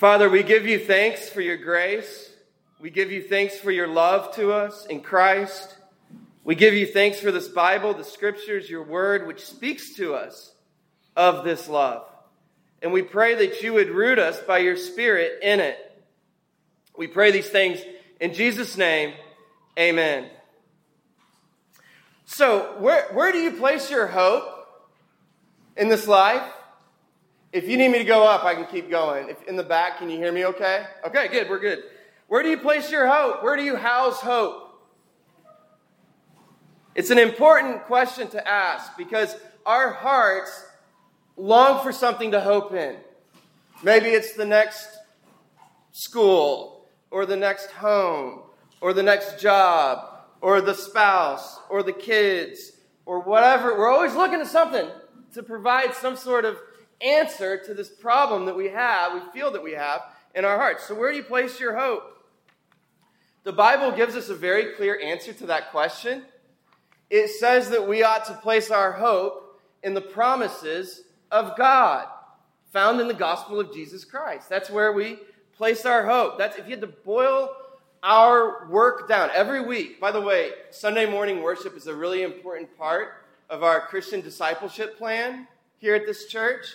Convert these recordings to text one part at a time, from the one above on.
Father, we give you thanks for your grace. We give you thanks for your love to us in Christ. We give you thanks for this Bible, the scriptures, your word, which speaks to us of this love. And we pray that you would root us by your Spirit in it. We pray these things in Jesus' name. Amen. So, where, where do you place your hope in this life? If you need me to go up, I can keep going. If in the back, can you hear me okay? Okay, good, we're good. Where do you place your hope? Where do you house hope? It's an important question to ask because our hearts long for something to hope in. Maybe it's the next school, or the next home, or the next job, or the spouse, or the kids, or whatever. We're always looking at something to provide some sort of answer to this problem that we have, we feel that we have in our hearts. So, where do you place your hope? The Bible gives us a very clear answer to that question. It says that we ought to place our hope in the promises of God found in the gospel of Jesus Christ. That's where we place our hope. That's if you had to boil our work down every week. By the way, Sunday morning worship is a really important part of our Christian discipleship plan here at this church.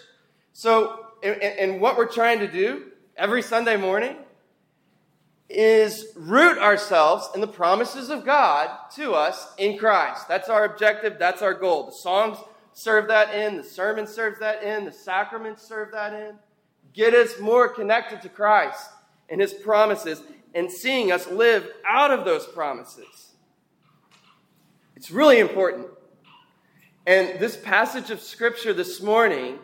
So, and, and what we're trying to do every Sunday morning is root ourselves in the promises of God to us in Christ. That's our objective, that's our goal. The songs serve that in, the sermon serves that in, the sacraments serve that in. Get us more connected to Christ and his promises and seeing us live out of those promises. It's really important. And this passage of scripture this morning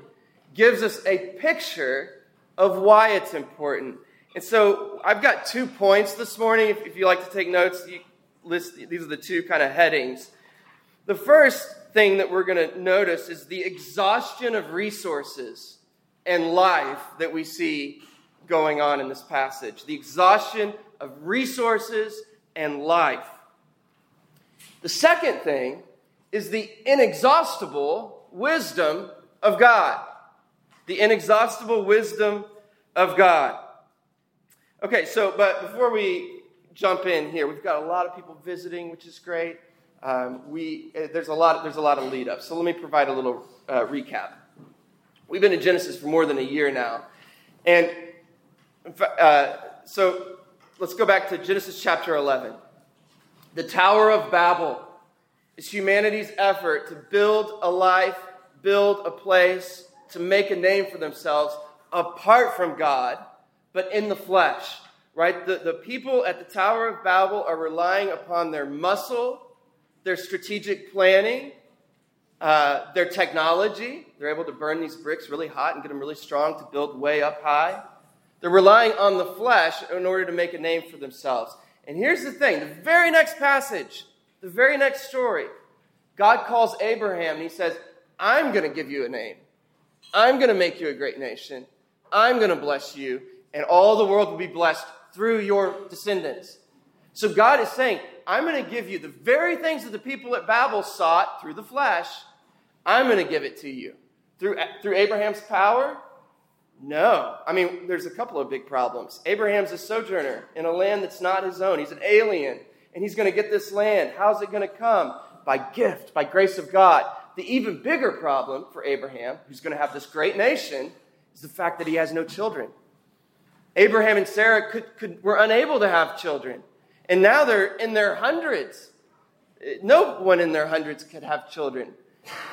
gives us a picture of why it's important. And so I've got two points this morning. If, if you like to take notes, list these are the two kind of headings. The first thing that we're going to notice is the exhaustion of resources and life that we see going on in this passage. The exhaustion of resources and life. The second thing is the inexhaustible wisdom of God. The inexhaustible wisdom of God. Okay, so, but before we jump in here, we've got a lot of people visiting, which is great um, we, uh, there's, a lot, there's a lot of lead up. So let me provide a little uh, recap. We've been in Genesis for more than a year now. And uh, so let's go back to Genesis chapter 11. The Tower of Babel is humanity's effort to build a life, build a place, to make a name for themselves apart from God, but in the flesh. Right? The, the people at the Tower of Babel are relying upon their muscle their strategic planning, uh, their technology. They're able to burn these bricks really hot and get them really strong to build way up high. They're relying on the flesh in order to make a name for themselves. And here's the thing the very next passage, the very next story, God calls Abraham and he says, I'm going to give you a name. I'm going to make you a great nation. I'm going to bless you, and all the world will be blessed through your descendants. So God is saying, I'm going to give you the very things that the people at Babel sought through the flesh. I'm going to give it to you. Through, through Abraham's power? No. I mean, there's a couple of big problems. Abraham's a sojourner in a land that's not his own. He's an alien, and he's going to get this land. How's it going to come? By gift, by grace of God. The even bigger problem for Abraham, who's going to have this great nation, is the fact that he has no children. Abraham and Sarah could, could, were unable to have children. And now they're in their hundreds. No one in their hundreds could have children.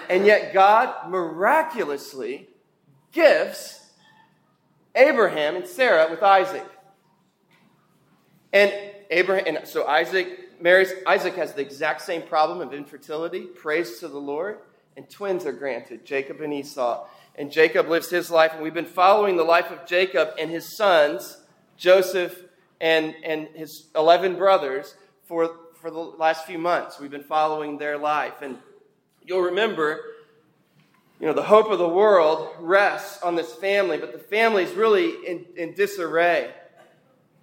And yet God miraculously gives Abraham and Sarah with Isaac. And Abraham, and so Isaac marries, Isaac has the exact same problem of infertility, praise to the Lord, and twins are granted, Jacob and Esau. And Jacob lives his life, and we've been following the life of Jacob and his sons, Joseph and, and his 11 brothers for, for the last few months. We've been following their life. And you'll remember, you know, the hope of the world rests on this family, but the family is really in, in disarray.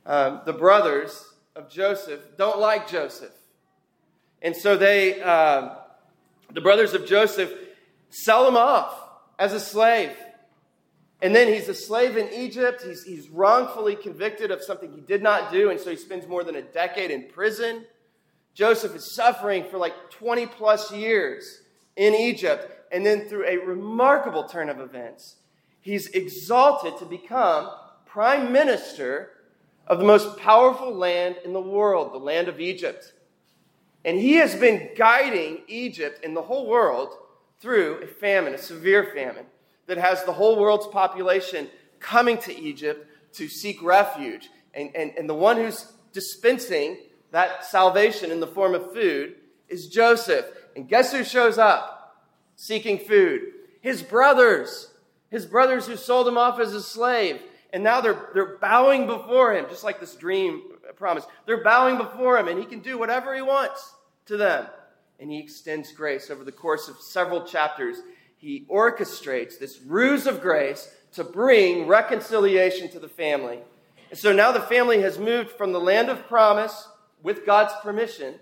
Um, the brothers of Joseph don't like Joseph. And so they, uh, the brothers of Joseph, sell him off as a slave. And then he's a slave in Egypt. He's, he's wrongfully convicted of something he did not do, and so he spends more than a decade in prison. Joseph is suffering for like 20 plus years in Egypt. And then through a remarkable turn of events, he's exalted to become prime minister of the most powerful land in the world, the land of Egypt. And he has been guiding Egypt and the whole world through a famine, a severe famine, that has the whole world's population coming to Egypt to seek refuge. And, and, and the one who's dispensing that salvation in the form of food is Joseph. And guess who shows up seeking food? His brothers. His brothers who sold him off as a slave. And now they're, they're bowing before him, just like this dream promise. They're bowing before him, and he can do whatever he wants to them. And he extends grace over the course of several chapters. He orchestrates this ruse of grace to bring reconciliation to the family. And so now the family has moved from the land of promise with God's permission,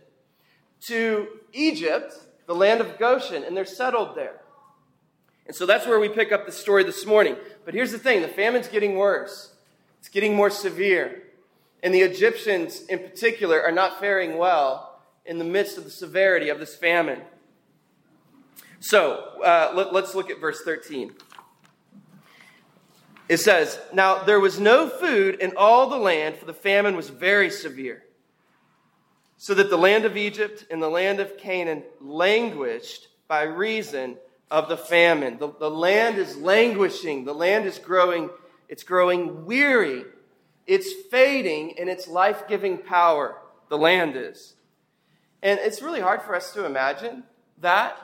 to Egypt, the land of Goshen, and they're settled there. And so that's where we pick up the story this morning. But here's the thing the famine's getting worse, it's getting more severe. And the Egyptians, in particular, are not faring well in the midst of the severity of this famine. So uh, let, let's look at verse 13. It says, Now there was no food in all the land, for the famine was very severe so that the land of Egypt and the land of Canaan languished by reason of the famine. The, the land is languishing, the land is growing, it's growing weary, it's fading in its life giving power. The land is. And it's really hard for us to imagine that.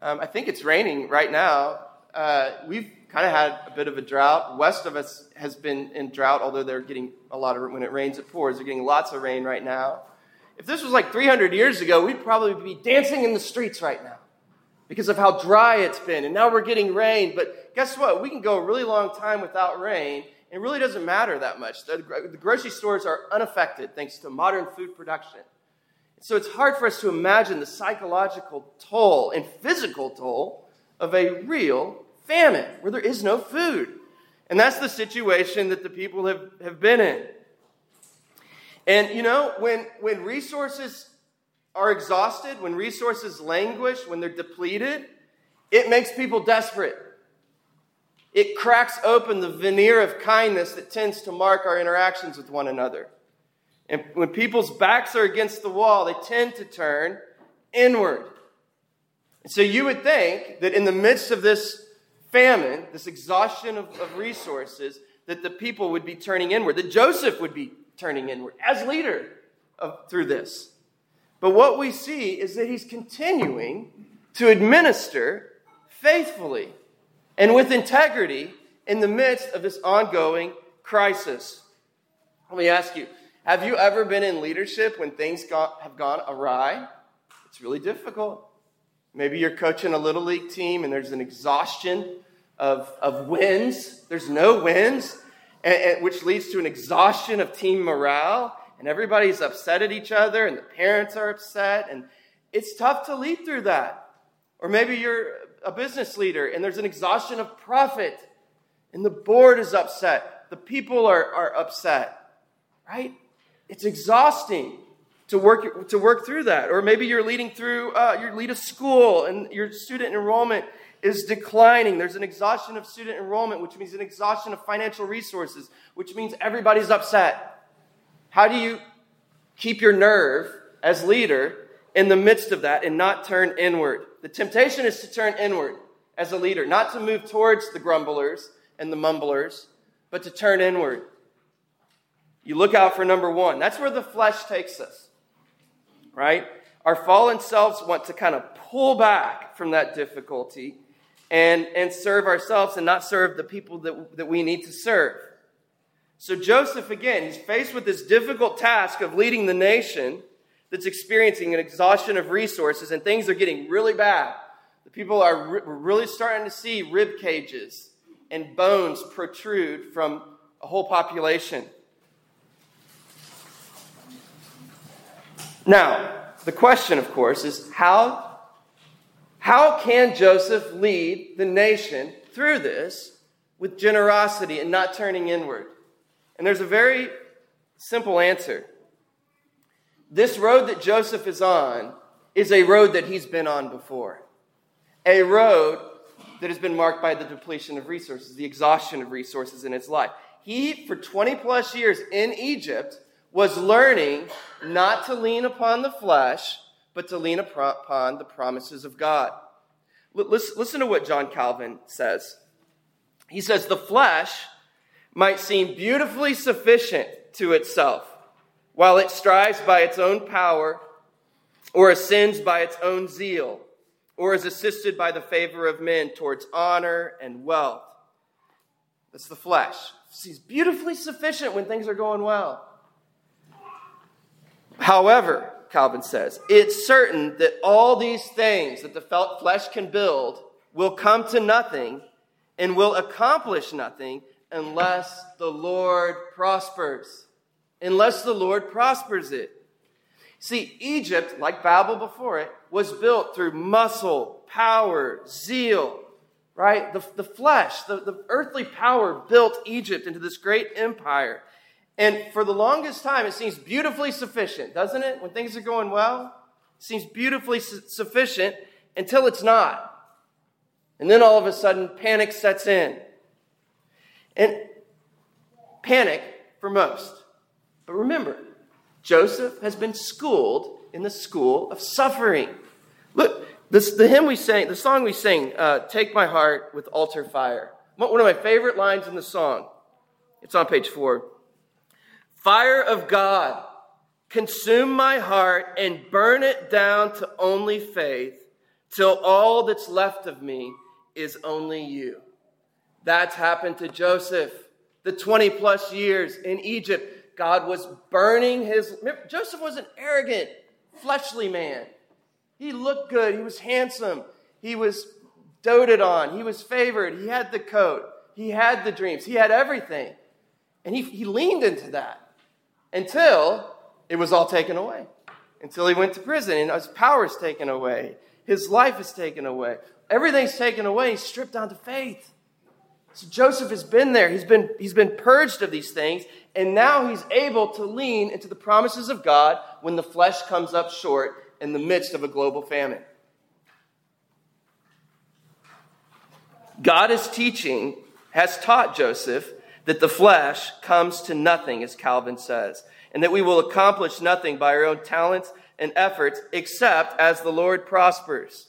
Um, I think it's raining right now. Uh, we've kind of had a bit of a drought. West of us has been in drought, although they're getting a lot of when it rains, it pours. They're getting lots of rain right now. If this was like 300 years ago, we'd probably be dancing in the streets right now because of how dry it's been. And now we're getting rain. But guess what? We can go a really long time without rain. It really doesn't matter that much. The, the grocery stores are unaffected thanks to modern food production. So it's hard for us to imagine the psychological toll and physical toll of a real famine where there is no food. And that's the situation that the people have, have been in. And you know, when, when resources are exhausted, when resources languish, when they're depleted, it makes people desperate. It cracks open the veneer of kindness that tends to mark our interactions with one another. And when people's backs are against the wall, they tend to turn inward. So you would think that in the midst of this famine, this exhaustion of, of resources, that the people would be turning inward, that Joseph would be turning inward as leader of, through this. But what we see is that he's continuing to administer faithfully and with integrity in the midst of this ongoing crisis. Let me ask you have you ever been in leadership when things got, have gone awry? It's really difficult. Maybe you're coaching a little league team and there's an exhaustion of, of wins. There's no wins and, and, which leads to an exhaustion of team morale, and everybody's upset at each other, and the parents are upset, and it's tough to lead through that. Or maybe you're a business leader and there's an exhaustion of profit, and the board is upset, the people are, are upset, right? It's exhausting to work to work through that. Or maybe you're leading through uh, you lead a school and your student enrollment is declining. There's an exhaustion of student enrollment, which means an exhaustion of financial resources, which means everybody's upset. How do you keep your nerve as leader in the midst of that and not turn inward? The temptation is to turn inward as a leader, not to move towards the grumblers and the mumblers, but to turn inward. You look out for number one. That's where the flesh takes us, right? Our fallen selves want to kind of pull back from that difficulty and, and serve ourselves and not serve the people that, that we need to serve. So, Joseph, again, he's faced with this difficult task of leading the nation that's experiencing an exhaustion of resources, and things are getting really bad. The people are re- really starting to see rib cages and bones protrude from a whole population. Now, the question, of course, is how how can Joseph lead the nation through this with generosity and not turning inward? And there's a very simple answer. This road that Joseph is on is a road that he's been on before. A road that has been marked by the depletion of resources, the exhaustion of resources in his life. He, for 20 plus years in Egypt, was learning not to lean upon the flesh, but to lean upon the promises of God. Listen to what John Calvin says. He says, The flesh might seem beautifully sufficient to itself, while it strives by its own power, or ascends by its own zeal, or is assisted by the favor of men towards honor and wealth. That's the flesh. Seems beautifully sufficient when things are going well. However, Calvin says, it's certain that all these things that the flesh can build will come to nothing and will accomplish nothing unless the Lord prospers. Unless the Lord prospers it. See, Egypt, like Babel before it, was built through muscle, power, zeal, right? The, the flesh, the, the earthly power built Egypt into this great empire. And for the longest time, it seems beautifully sufficient, doesn't it? When things are going well, it seems beautifully su- sufficient until it's not. And then all of a sudden, panic sets in. And panic for most. But remember, Joseph has been schooled in the school of suffering. Look, this, the hymn we sang, the song we sing, uh, Take My Heart with Altar Fire. One of my favorite lines in the song. It's on page four. Fire of God, consume my heart and burn it down to only faith till all that's left of me is only you. That's happened to Joseph. The 20 plus years in Egypt, God was burning his. Joseph was an arrogant, fleshly man. He looked good. He was handsome. He was doted on. He was favored. He had the coat. He had the dreams. He had everything. And he, he leaned into that until it was all taken away. Until he went to prison and his power is taken away. His life is taken away. Everything's taken away. He's stripped down to faith. So Joseph has been there. He's been, he's been purged of these things. And now he's able to lean into the promises of God when the flesh comes up short in the midst of a global famine. God is teaching, has taught Joseph that the flesh comes to nothing, as Calvin says, and that we will accomplish nothing by our own talents and efforts except as the Lord prospers.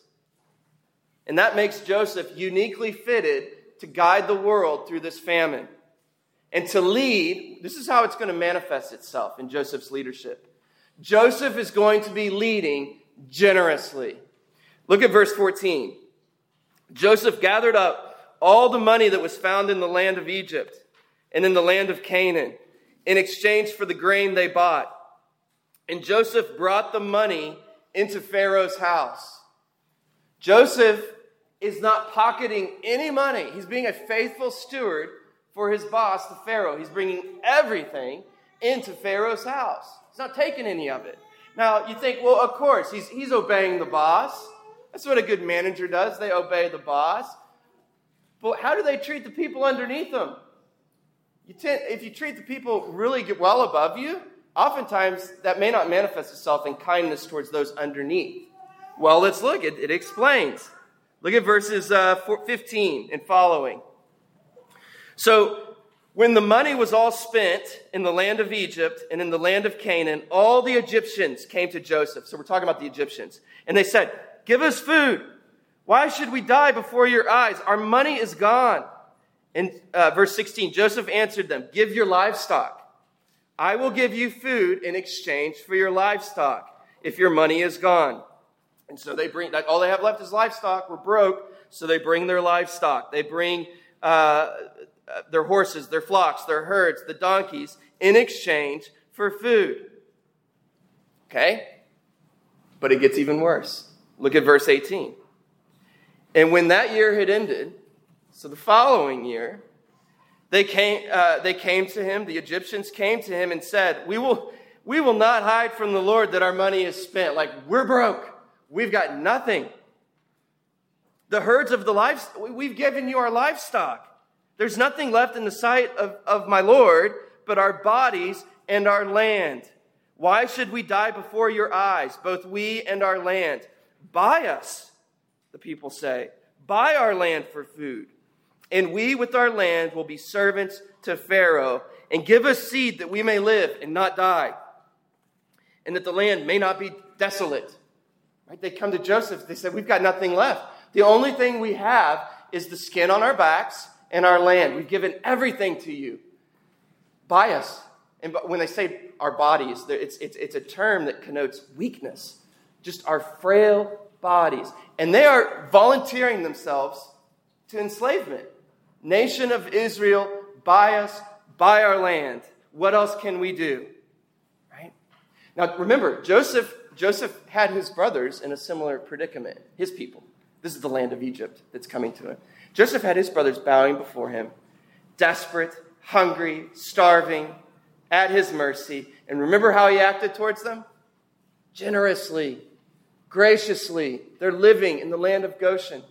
And that makes Joseph uniquely fitted to guide the world through this famine and to lead. This is how it's going to manifest itself in Joseph's leadership. Joseph is going to be leading generously. Look at verse 14. Joseph gathered up all the money that was found in the land of Egypt and in the land of Canaan in exchange for the grain they bought. And Joseph brought the money into Pharaoh's house. Joseph is not pocketing any money. He's being a faithful steward for his boss, the Pharaoh. He's bringing everything into Pharaoh's house. He's not taking any of it. Now, you think, well, of course, he's, he's obeying the boss. That's what a good manager does. They obey the boss. But how do they treat the people underneath them? You tend, if you treat the people really well above you, oftentimes that may not manifest itself in kindness towards those underneath. Well, let's look. It, it explains. Look at verses uh, 15 and following. So, when the money was all spent in the land of Egypt and in the land of Canaan, all the Egyptians came to Joseph. So, we're talking about the Egyptians. And they said, Give us food. Why should we die before your eyes? Our money is gone. In uh, verse 16, Joseph answered them, Give your livestock. I will give you food in exchange for your livestock if your money is gone. And so they bring, like, all they have left is livestock. We're broke. So they bring their livestock. They bring uh, their horses, their flocks, their herds, the donkeys in exchange for food. Okay? But it gets even worse. Look at verse 18. And when that year had ended, so the following year, they came, uh, they came to him, the Egyptians came to him and said, we will, we will not hide from the Lord that our money is spent. Like, we're broke. We've got nothing. The herds of the livestock, we've given you our livestock. There's nothing left in the sight of, of my Lord but our bodies and our land. Why should we die before your eyes, both we and our land? Buy us, the people say. Buy our land for food. And we with our land will be servants to Pharaoh, and give us seed that we may live and not die, and that the land may not be desolate. Right? They come to Joseph, they said, We've got nothing left. The only thing we have is the skin on our backs and our land. We've given everything to you. Buy us. And when they say our bodies, it's, it's, it's a term that connotes weakness, just our frail bodies. And they are volunteering themselves to enslavement. Nation of Israel, buy us, buy our land. What else can we do? Right? Now remember, Joseph, Joseph had his brothers in a similar predicament, his people. This is the land of Egypt that's coming to him. Joseph had his brothers bowing before him, desperate, hungry, starving, at his mercy. And remember how he acted towards them? Generously, graciously. They're living in the land of Goshen.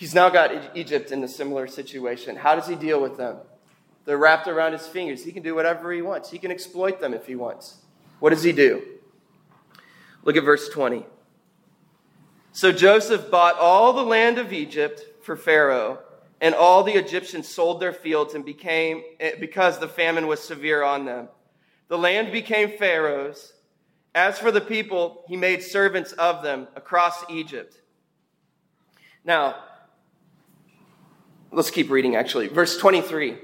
He's now got Egypt in a similar situation. How does he deal with them? They're wrapped around his fingers. He can do whatever he wants, he can exploit them if he wants. What does he do? Look at verse 20. So Joseph bought all the land of Egypt for Pharaoh, and all the Egyptians sold their fields and became eh, because the famine was severe on them. The land became Pharaoh's. As for the people, he made servants of them across Egypt. Now, Let's keep reading, actually. Verse 23.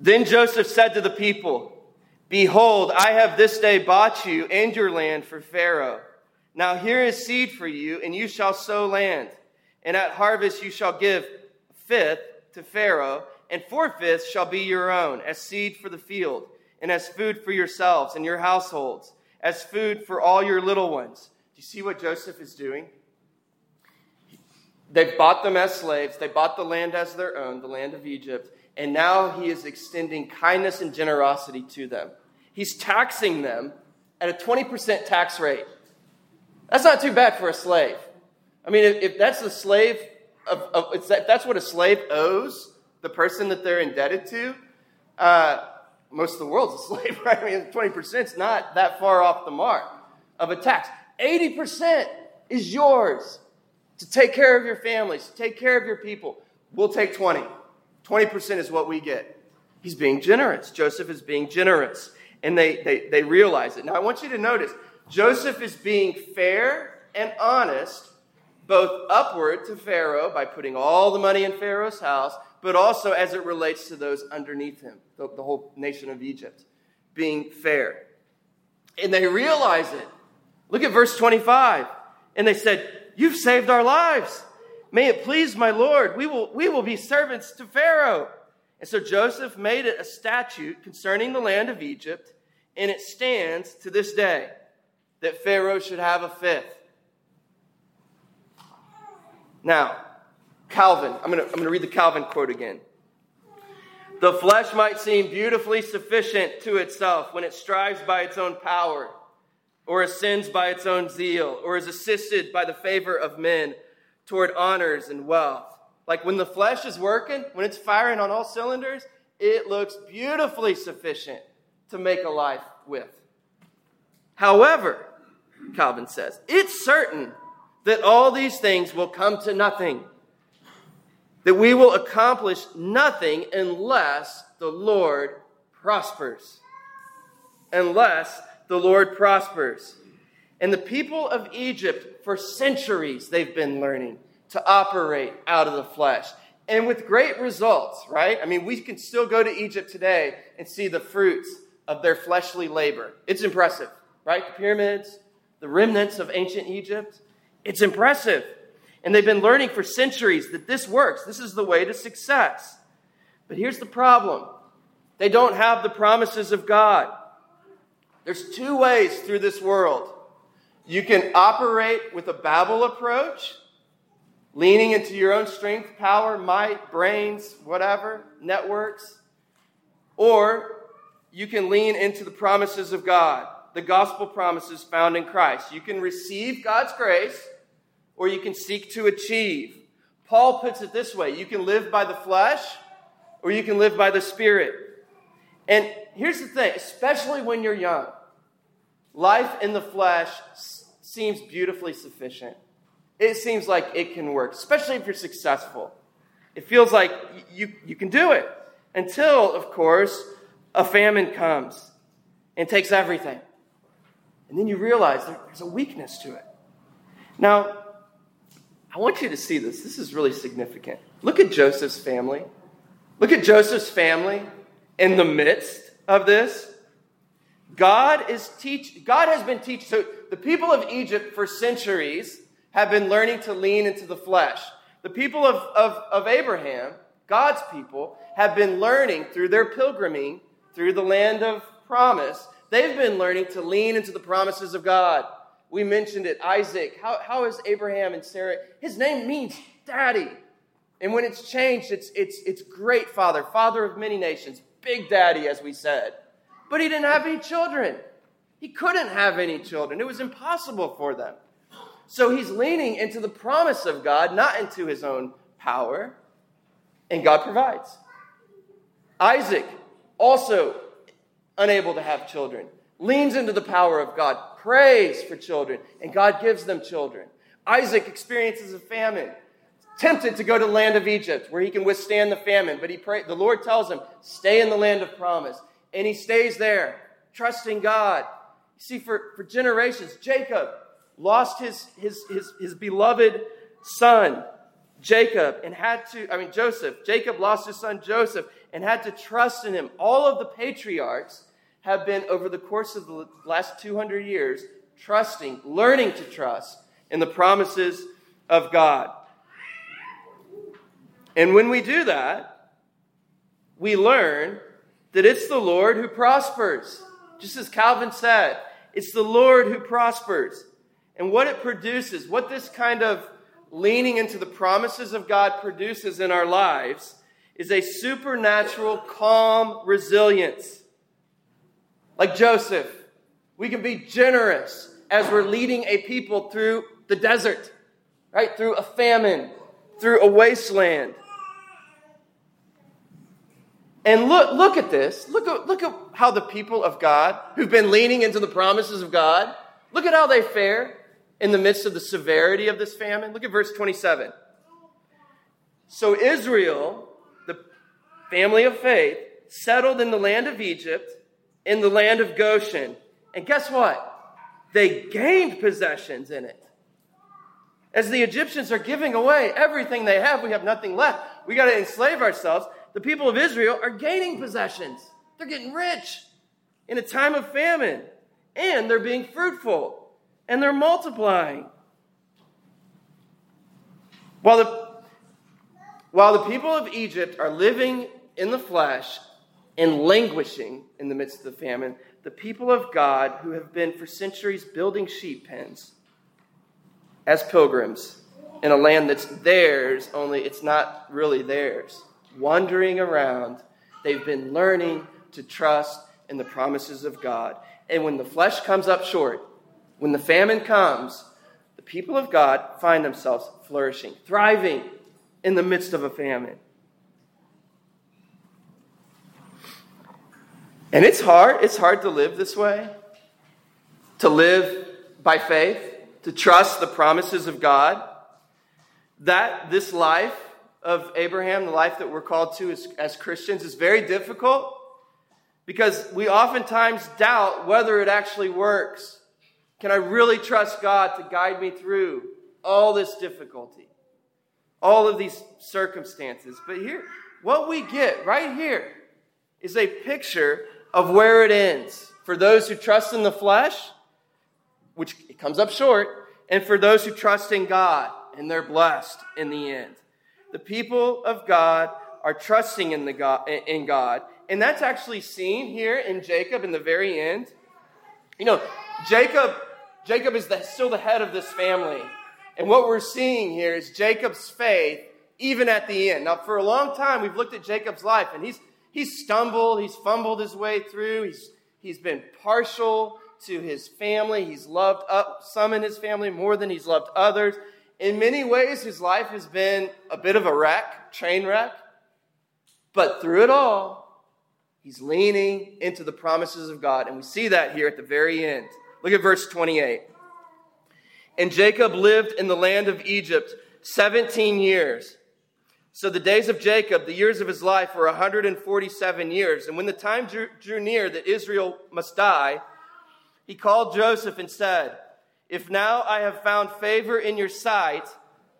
Then Joseph said to the people, Behold, I have this day bought you and your land for Pharaoh. Now here is seed for you, and you shall sow land. And at harvest you shall give fifth to Pharaoh, and four fifths shall be your own, as seed for the field, and as food for yourselves and your households, as food for all your little ones. Do you see what Joseph is doing? They've bought them as slaves, they bought the land as their own, the land of Egypt, and now he is extending kindness and generosity to them. He's taxing them at a 20% tax rate. That's not too bad for a slave. I mean, if, if that's a slave, of, of that, that's what a slave owes the person that they're indebted to, uh, most of the world's a slave, right? I mean, 20% is not that far off the mark of a tax. 80% is yours to take care of your families, to take care of your people. We'll take 20. 20% is what we get. He's being generous. Joseph is being generous. And they, they, they realize it. Now, I want you to notice Joseph is being fair and honest, both upward to Pharaoh by putting all the money in Pharaoh's house, but also as it relates to those underneath him, the, the whole nation of Egypt, being fair. And they realize it. Look at verse 25. And they said, You've saved our lives. May it please my Lord, we will, we will be servants to Pharaoh. And so Joseph made it a statute concerning the land of Egypt, and it stands to this day that Pharaoh should have a fifth. Now, Calvin, I'm going to I'm going to read the Calvin quote again. The flesh might seem beautifully sufficient to itself when it strives by its own power or ascends by its own zeal, or is assisted by the favor of men toward honors and wealth. Like when the flesh is working, when it's firing on all cylinders, it looks beautifully sufficient to make a life with. However, Calvin says, it's certain that all these things will come to nothing, that we will accomplish nothing unless the Lord prospers. Unless the Lord prospers. And the people of Egypt, for centuries, they've been learning to operate out of the flesh. And with great results, right? I mean, we can still go to Egypt today and see the fruits of their fleshly labor. It's impressive, right? The pyramids, the remnants of ancient Egypt. It's impressive. And they've been learning for centuries that this works. This is the way to success. But here's the problem they don't have the promises of God. There's two ways through this world. You can operate with a Babel approach, leaning into your own strength, power, might, brains, whatever, networks. Or you can lean into the promises of God, the gospel promises found in Christ. You can receive God's grace, or you can seek to achieve. Paul puts it this way you can live by the flesh or you can live by the Spirit. And here's the thing, especially when you're young, life in the flesh seems beautifully sufficient. It seems like it can work, especially if you're successful. It feels like you, you can do it until, of course, a famine comes and takes everything. And then you realize there's a weakness to it. Now, I want you to see this. This is really significant. Look at Joseph's family. Look at Joseph's family in the midst of this. God is teach God has been teaching so the people of Egypt for centuries have been learning to lean into the flesh. The people of, of, of Abraham, God's people, have been learning through their pilgriming through the land of promise. They've been learning to lean into the promises of God. We mentioned it, Isaac. How, how is Abraham and Sarah? His name means daddy. And when it's changed, it's, it's, it's great father, father of many nations, big daddy, as we said. But he didn't have any children. He couldn't have any children. It was impossible for them. So he's leaning into the promise of God, not into his own power. And God provides. Isaac, also unable to have children, leans into the power of God, prays for children, and God gives them children. Isaac experiences a famine, tempted to go to the land of Egypt where he can withstand the famine, but he pray, the Lord tells him, stay in the land of promise. And he stays there, trusting God. See, for, for generations, Jacob lost his, his, his, his beloved son, Jacob, and had to, I mean, Joseph. Jacob lost his son Joseph and had to trust in him. All of the patriarchs have been, over the course of the last 200 years, trusting, learning to trust in the promises of God. And when we do that, we learn that it's the Lord who prospers. Just as Calvin said, it's the Lord who prospers. And what it produces, what this kind of leaning into the promises of God produces in our lives, is a supernatural, calm resilience. Like Joseph, we can be generous as we're leading a people through the desert, right? Through a famine, through a wasteland. And look, look at this. Look at, look at how the people of God, who've been leaning into the promises of God, look at how they fare in the midst of the severity of this famine. Look at verse 27. So Israel the family of faith, settled in the land of Egypt, in the land of Goshen. And guess what? They gained possessions in it. As the Egyptians are giving away everything they have, we have nothing left. We got to enslave ourselves. The people of Israel are gaining possessions. They're getting rich in a time of famine, and they're being fruitful, and they're multiplying. While the, while the people of Egypt are living in the flesh and languishing in the midst of the famine, the people of God who have been for centuries building sheep pens as pilgrims in a land that's theirs, only it's not really theirs. Wandering around, they've been learning to trust in the promises of God. And when the flesh comes up short, when the famine comes, the people of God find themselves flourishing, thriving in the midst of a famine. And it's hard. It's hard to live this way, to live by faith, to trust the promises of God. That this life of Abraham, the life that we're called to as, as Christians, is very difficult because we oftentimes doubt whether it actually works. Can I really trust God to guide me through all this difficulty, all of these circumstances? But here, what we get right here is a picture of where it ends. For those who trust in the flesh, which comes up short, and for those who trust in God, and they're blessed in the end. The people of God are trusting in, the God, in God. And that's actually seen here in Jacob in the very end. You know, Jacob, Jacob is the, still the head of this family. And what we're seeing here is Jacob's faith even at the end. Now, for a long time, we've looked at Jacob's life, and he's he's stumbled, he's fumbled his way through, he's, he's been partial to his family, he's loved up some in his family more than he's loved others. In many ways, his life has been a bit of a wreck, train wreck. But through it all, he's leaning into the promises of God. And we see that here at the very end. Look at verse 28. And Jacob lived in the land of Egypt 17 years. So the days of Jacob, the years of his life, were 147 years. And when the time drew, drew near that Israel must die, he called Joseph and said, If now I have found favor in your sight,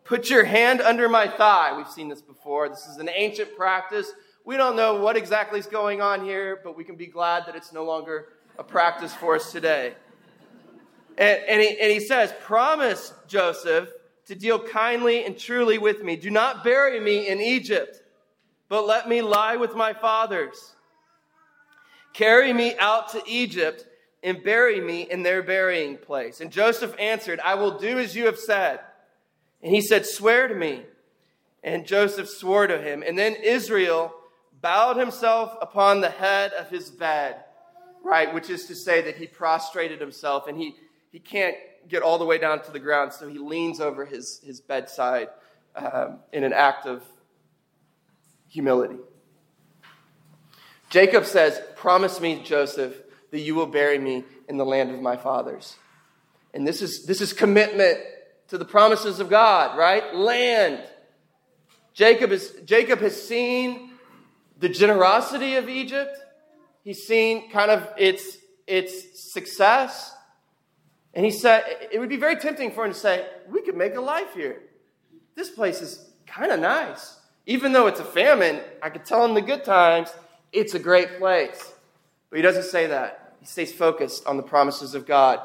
put your hand under my thigh. We've seen this before. This is an ancient practice. We don't know what exactly is going on here, but we can be glad that it's no longer a practice for us today. And, and, he, and he says, Promise, Joseph, to deal kindly and truly with me. Do not bury me in Egypt, but let me lie with my fathers. Carry me out to Egypt and bury me in their burying place. And Joseph answered, I will do as you have said. And he said, Swear to me. And Joseph swore to him. And then Israel bowed himself upon the head of his bed, right? Which is to say that he prostrated himself and he, he can't get all the way down to the ground, so he leans over his, his bedside um, in an act of humility. Jacob says, Promise me, Joseph, that you will bury me in the land of my fathers. And this is, this is commitment to the promises of God, right? Land. Jacob, is, Jacob has seen the generosity of Egypt. He's seen kind of its, its success. And he said, it would be very tempting for him to say, we could make a life here. This place is kind of nice. Even though it's a famine, I could tell him the good times, it's a great place. But he doesn't say that. He stays focused on the promises of God.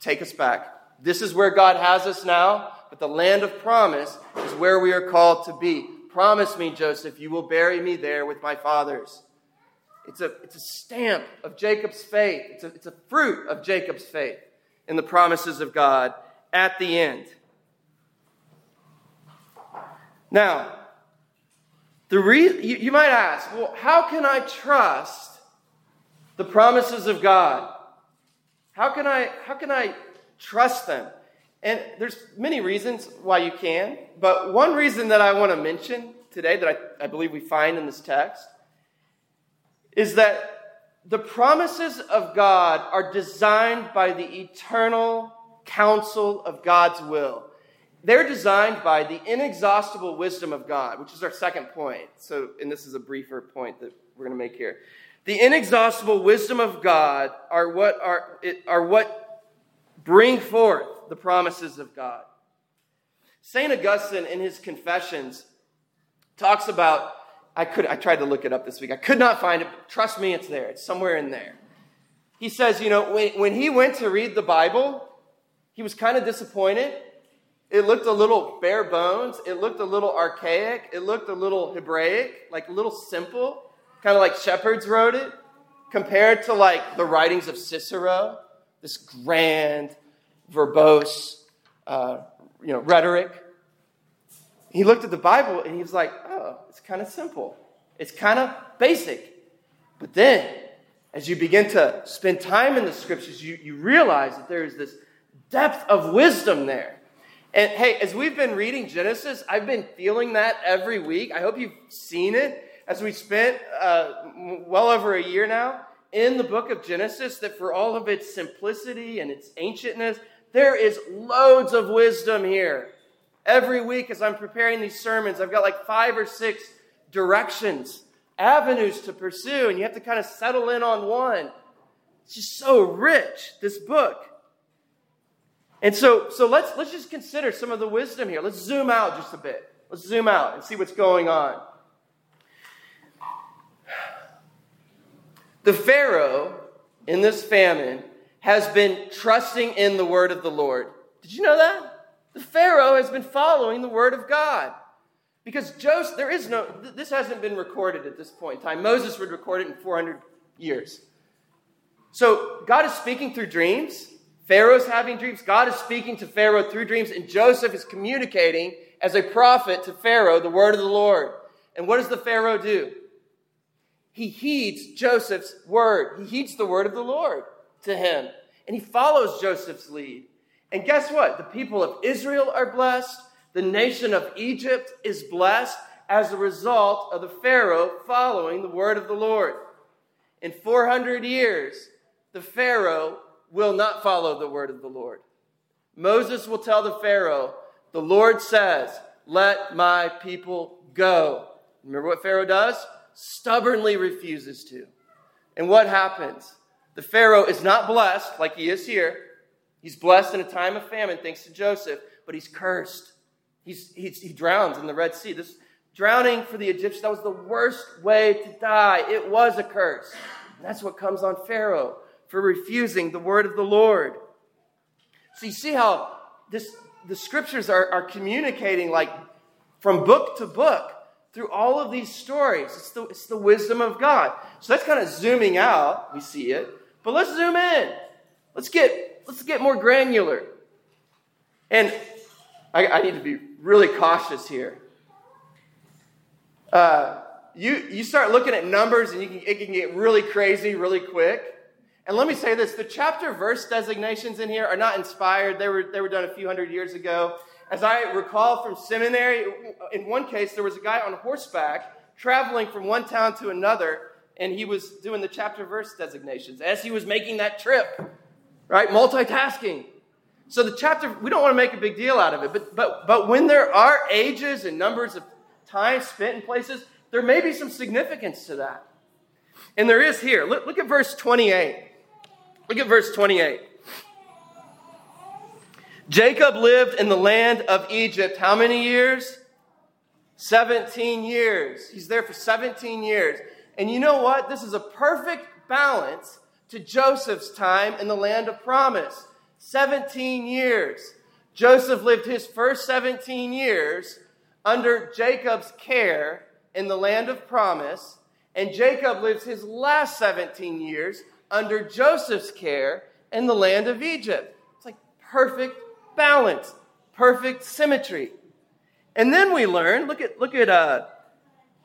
Take us back. This is where God has us now, but the land of promise is where we are called to be. Promise me, Joseph, you will bury me there with my fathers. It's a, it's a stamp of Jacob's faith, it's a, it's a fruit of Jacob's faith in the promises of God at the end. Now, the re- you, you might ask, well, how can I trust the promises of God? How can I, how can I trust them? And there's many reasons why you can, but one reason that I want to mention today that I, I believe we find in this text is that the promises of God are designed by the eternal counsel of God's will. They're designed by the inexhaustible wisdom of God, which is our second point. So, and this is a briefer point that we're going to make here. The inexhaustible wisdom of God are what are, are what bring forth the promises of God. St. Augustine, in his Confessions, talks about I could I tried to look it up this week. I could not find it. Trust me, it's there. It's somewhere in there. He says, you know, when, when he went to read the Bible, he was kind of disappointed. It looked a little bare bones. It looked a little archaic. It looked a little Hebraic, like a little simple, kind of like shepherds wrote it, compared to like the writings of Cicero, this grand, verbose, uh, you know, rhetoric. He looked at the Bible and he was like, oh, it's kind of simple. It's kind of basic. But then, as you begin to spend time in the scriptures, you, you realize that there is this depth of wisdom there. And hey, as we've been reading Genesis, I've been feeling that every week. I hope you've seen it as we spent uh, well over a year now in the book of Genesis, that for all of its simplicity and its ancientness, there is loads of wisdom here. Every week, as I'm preparing these sermons, I've got like five or six directions, avenues to pursue, and you have to kind of settle in on one. It's just so rich, this book. And so, so let's, let's just consider some of the wisdom here. Let's zoom out just a bit. Let's zoom out and see what's going on. The Pharaoh in this famine has been trusting in the word of the Lord. Did you know that? The Pharaoh has been following the word of God. Because Joseph, there is no, this hasn't been recorded at this point in time. Moses would record it in 400 years. So God is speaking through dreams. Pharaoh's having dreams. God is speaking to Pharaoh through dreams, and Joseph is communicating as a prophet to Pharaoh the word of the Lord. And what does the Pharaoh do? He heeds Joseph's word. He heeds the word of the Lord to him. And he follows Joseph's lead. And guess what? The people of Israel are blessed. The nation of Egypt is blessed as a result of the Pharaoh following the word of the Lord. In 400 years, the Pharaoh will not follow the word of the Lord. Moses will tell the Pharaoh, The Lord says, Let my people go. Remember what Pharaoh does? Stubbornly refuses to. And what happens? The Pharaoh is not blessed like he is here. He's blessed in a time of famine, thanks to Joseph, but he's cursed. He's, he's, he drowns in the Red Sea. This drowning for the Egyptians, that was the worst way to die. It was a curse. And that's what comes on Pharaoh for refusing the word of the Lord. So you see how this, the scriptures are, are communicating like from book to book through all of these stories. It's the, it's the wisdom of God. So that's kind of zooming out. We see it. But let's zoom in. Let's get, let's get more granular. And I, I need to be really cautious here. Uh, you, you start looking at numbers and you can, it can get really crazy really quick. And let me say this the chapter verse designations in here are not inspired, they were, they were done a few hundred years ago. As I recall from seminary, in one case, there was a guy on horseback traveling from one town to another, and he was doing the chapter verse designations as he was making that trip, right? Multitasking. So the chapter, we don't want to make a big deal out of it, but, but, but when there are ages and numbers of time spent in places, there may be some significance to that. And there is here. Look, look at verse 28. Look at verse 28. Jacob lived in the land of Egypt how many years? 17 years. He's there for 17 years. And you know what? This is a perfect balance to Joseph's time in the land of promise. 17 years. Joseph lived his first 17 years under Jacob's care in the land of promise, and Jacob lives his last 17 years under Joseph's care in the land of Egypt. It's like perfect balance, perfect symmetry. And then we learn, look at, look at uh,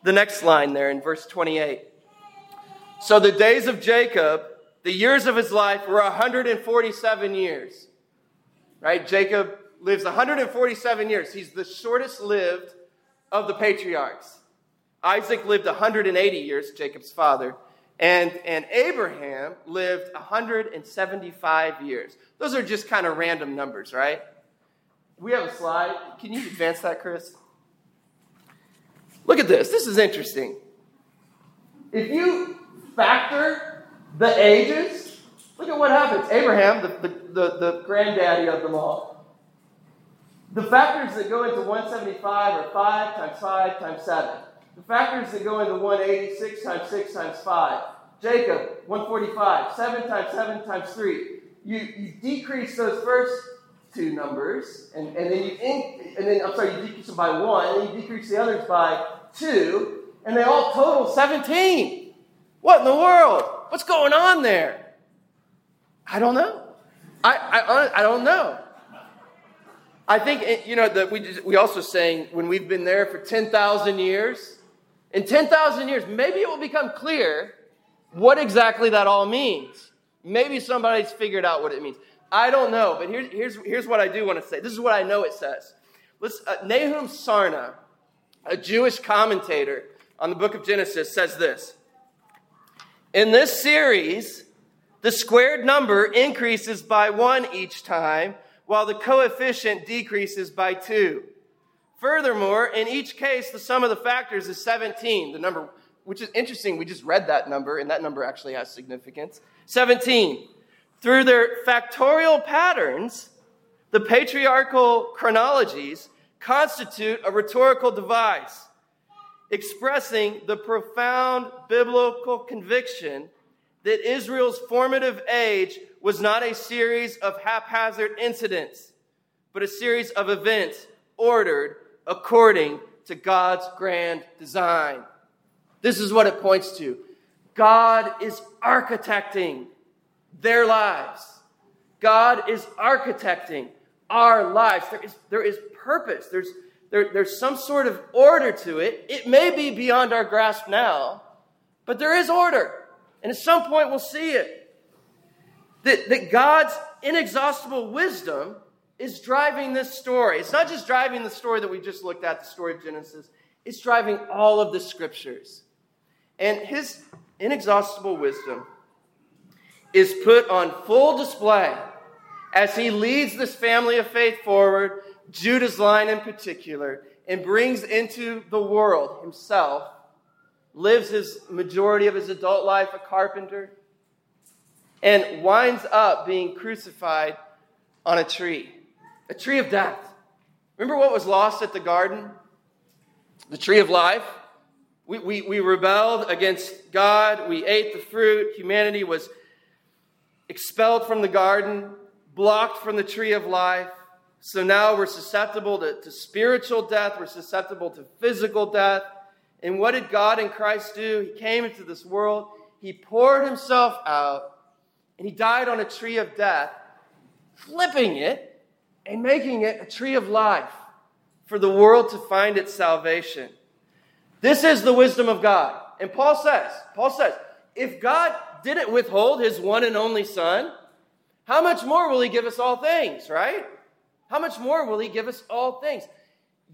the next line there in verse 28. So the days of Jacob, the years of his life were 147 years. Right? Jacob lives 147 years. He's the shortest lived of the patriarchs. Isaac lived 180 years, Jacob's father, and, and Abraham lived 175 years. Those are just kind of random numbers, right? We have a slide. Can you advance that, Chris? Look at this. This is interesting. If you factor the ages, look at what happens. Abraham, the, the, the, the granddaddy of them all, the factors that go into 175 are 5 times 5 times 7. The factors that go into 186 times 6 times 5. Jacob, 145. 7 times 7 times 3. You, you decrease those first two numbers, and, and then you and then I'm sorry, you decrease them by one, and you decrease the others by two, and they all total 17. What in the world? What's going on there? I don't know. I, I, I don't know. I think, eh, you know, that we, just, we also saying when we've been there for 10,000 years, in 10,000 years, maybe it will become clear what exactly that all means. Maybe somebody's figured out what it means. I don't know, but here's, here's, here's what I do want to say. This is what I know it says. Let's, uh, Nahum Sarna, a Jewish commentator on the book of Genesis, says this In this series, the squared number increases by one each time while the coefficient decreases by 2. Furthermore, in each case, the sum of the factors is 17, the number, which is interesting. We just read that number, and that number actually has significance. 17. Through their factorial patterns, the patriarchal chronologies constitute a rhetorical device expressing the profound biblical conviction that Israel's formative age was not a series of haphazard incidents, but a series of events ordered according to God's grand design. This is what it points to God is architecting their lives. God is architecting our lives. There is, there is purpose, there's, there, there's some sort of order to it. It may be beyond our grasp now, but there is order. And at some point, we'll see it that, that God's inexhaustible wisdom is driving this story. It's not just driving the story that we just looked at, the story of Genesis, it's driving all of the scriptures. And his inexhaustible wisdom is put on full display as he leads this family of faith forward, Judah's line in particular, and brings into the world himself, lives his majority of his adult life a carpenter, and winds up being crucified on a tree, a tree of death. Remember what was lost at the garden? The tree of life. We, we, we rebelled against God. We ate the fruit. Humanity was expelled from the garden, blocked from the tree of life. So now we're susceptible to, to spiritual death. We're susceptible to physical death. And what did God in Christ do? He came into this world. He poured himself out and he died on a tree of death, flipping it and making it a tree of life for the world to find its salvation. This is the wisdom of God. And Paul says, Paul says, if God didn't withhold his one and only son, how much more will he give us all things, right? How much more will he give us all things?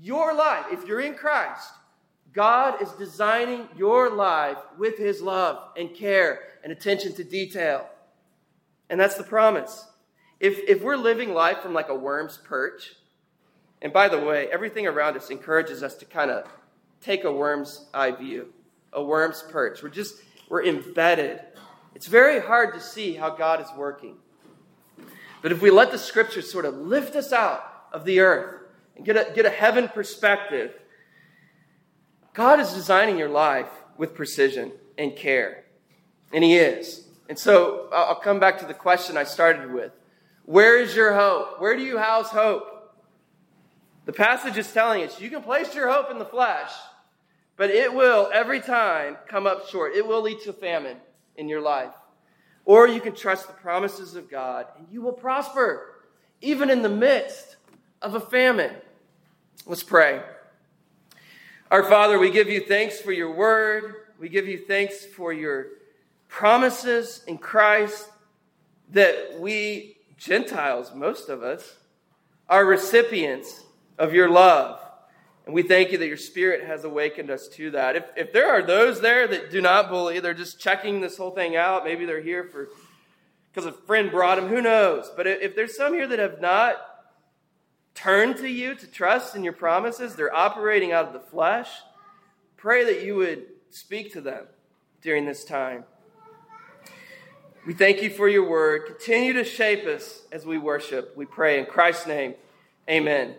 Your life, if you're in Christ, God is designing your life with his love and care and attention to detail. And that's the promise. If, if we're living life from like a worm's perch, and by the way, everything around us encourages us to kind of take a worm's eye view, a worm's perch. We're just, we're embedded. It's very hard to see how God is working. But if we let the scriptures sort of lift us out of the earth and get a, get a heaven perspective, God is designing your life with precision and care. And He is. And so I'll come back to the question I started with Where is your hope? Where do you house hope? The passage is telling us you can place your hope in the flesh, but it will every time come up short. It will lead to famine in your life. Or you can trust the promises of God and you will prosper, even in the midst of a famine. Let's pray. Our Father, we give you thanks for your word. We give you thanks for your promises in Christ that we, Gentiles, most of us, are recipients of your love. And we thank you that your Spirit has awakened us to that. If, if there are those there that do not believe, they're just checking this whole thing out, maybe they're here for because a friend brought them, who knows? But if there's some here that have not turned to you to trust in your promises, they're operating out of the flesh, pray that you would speak to them during this time. We thank you for your word. Continue to shape us as we worship. We pray in Christ's name. Amen.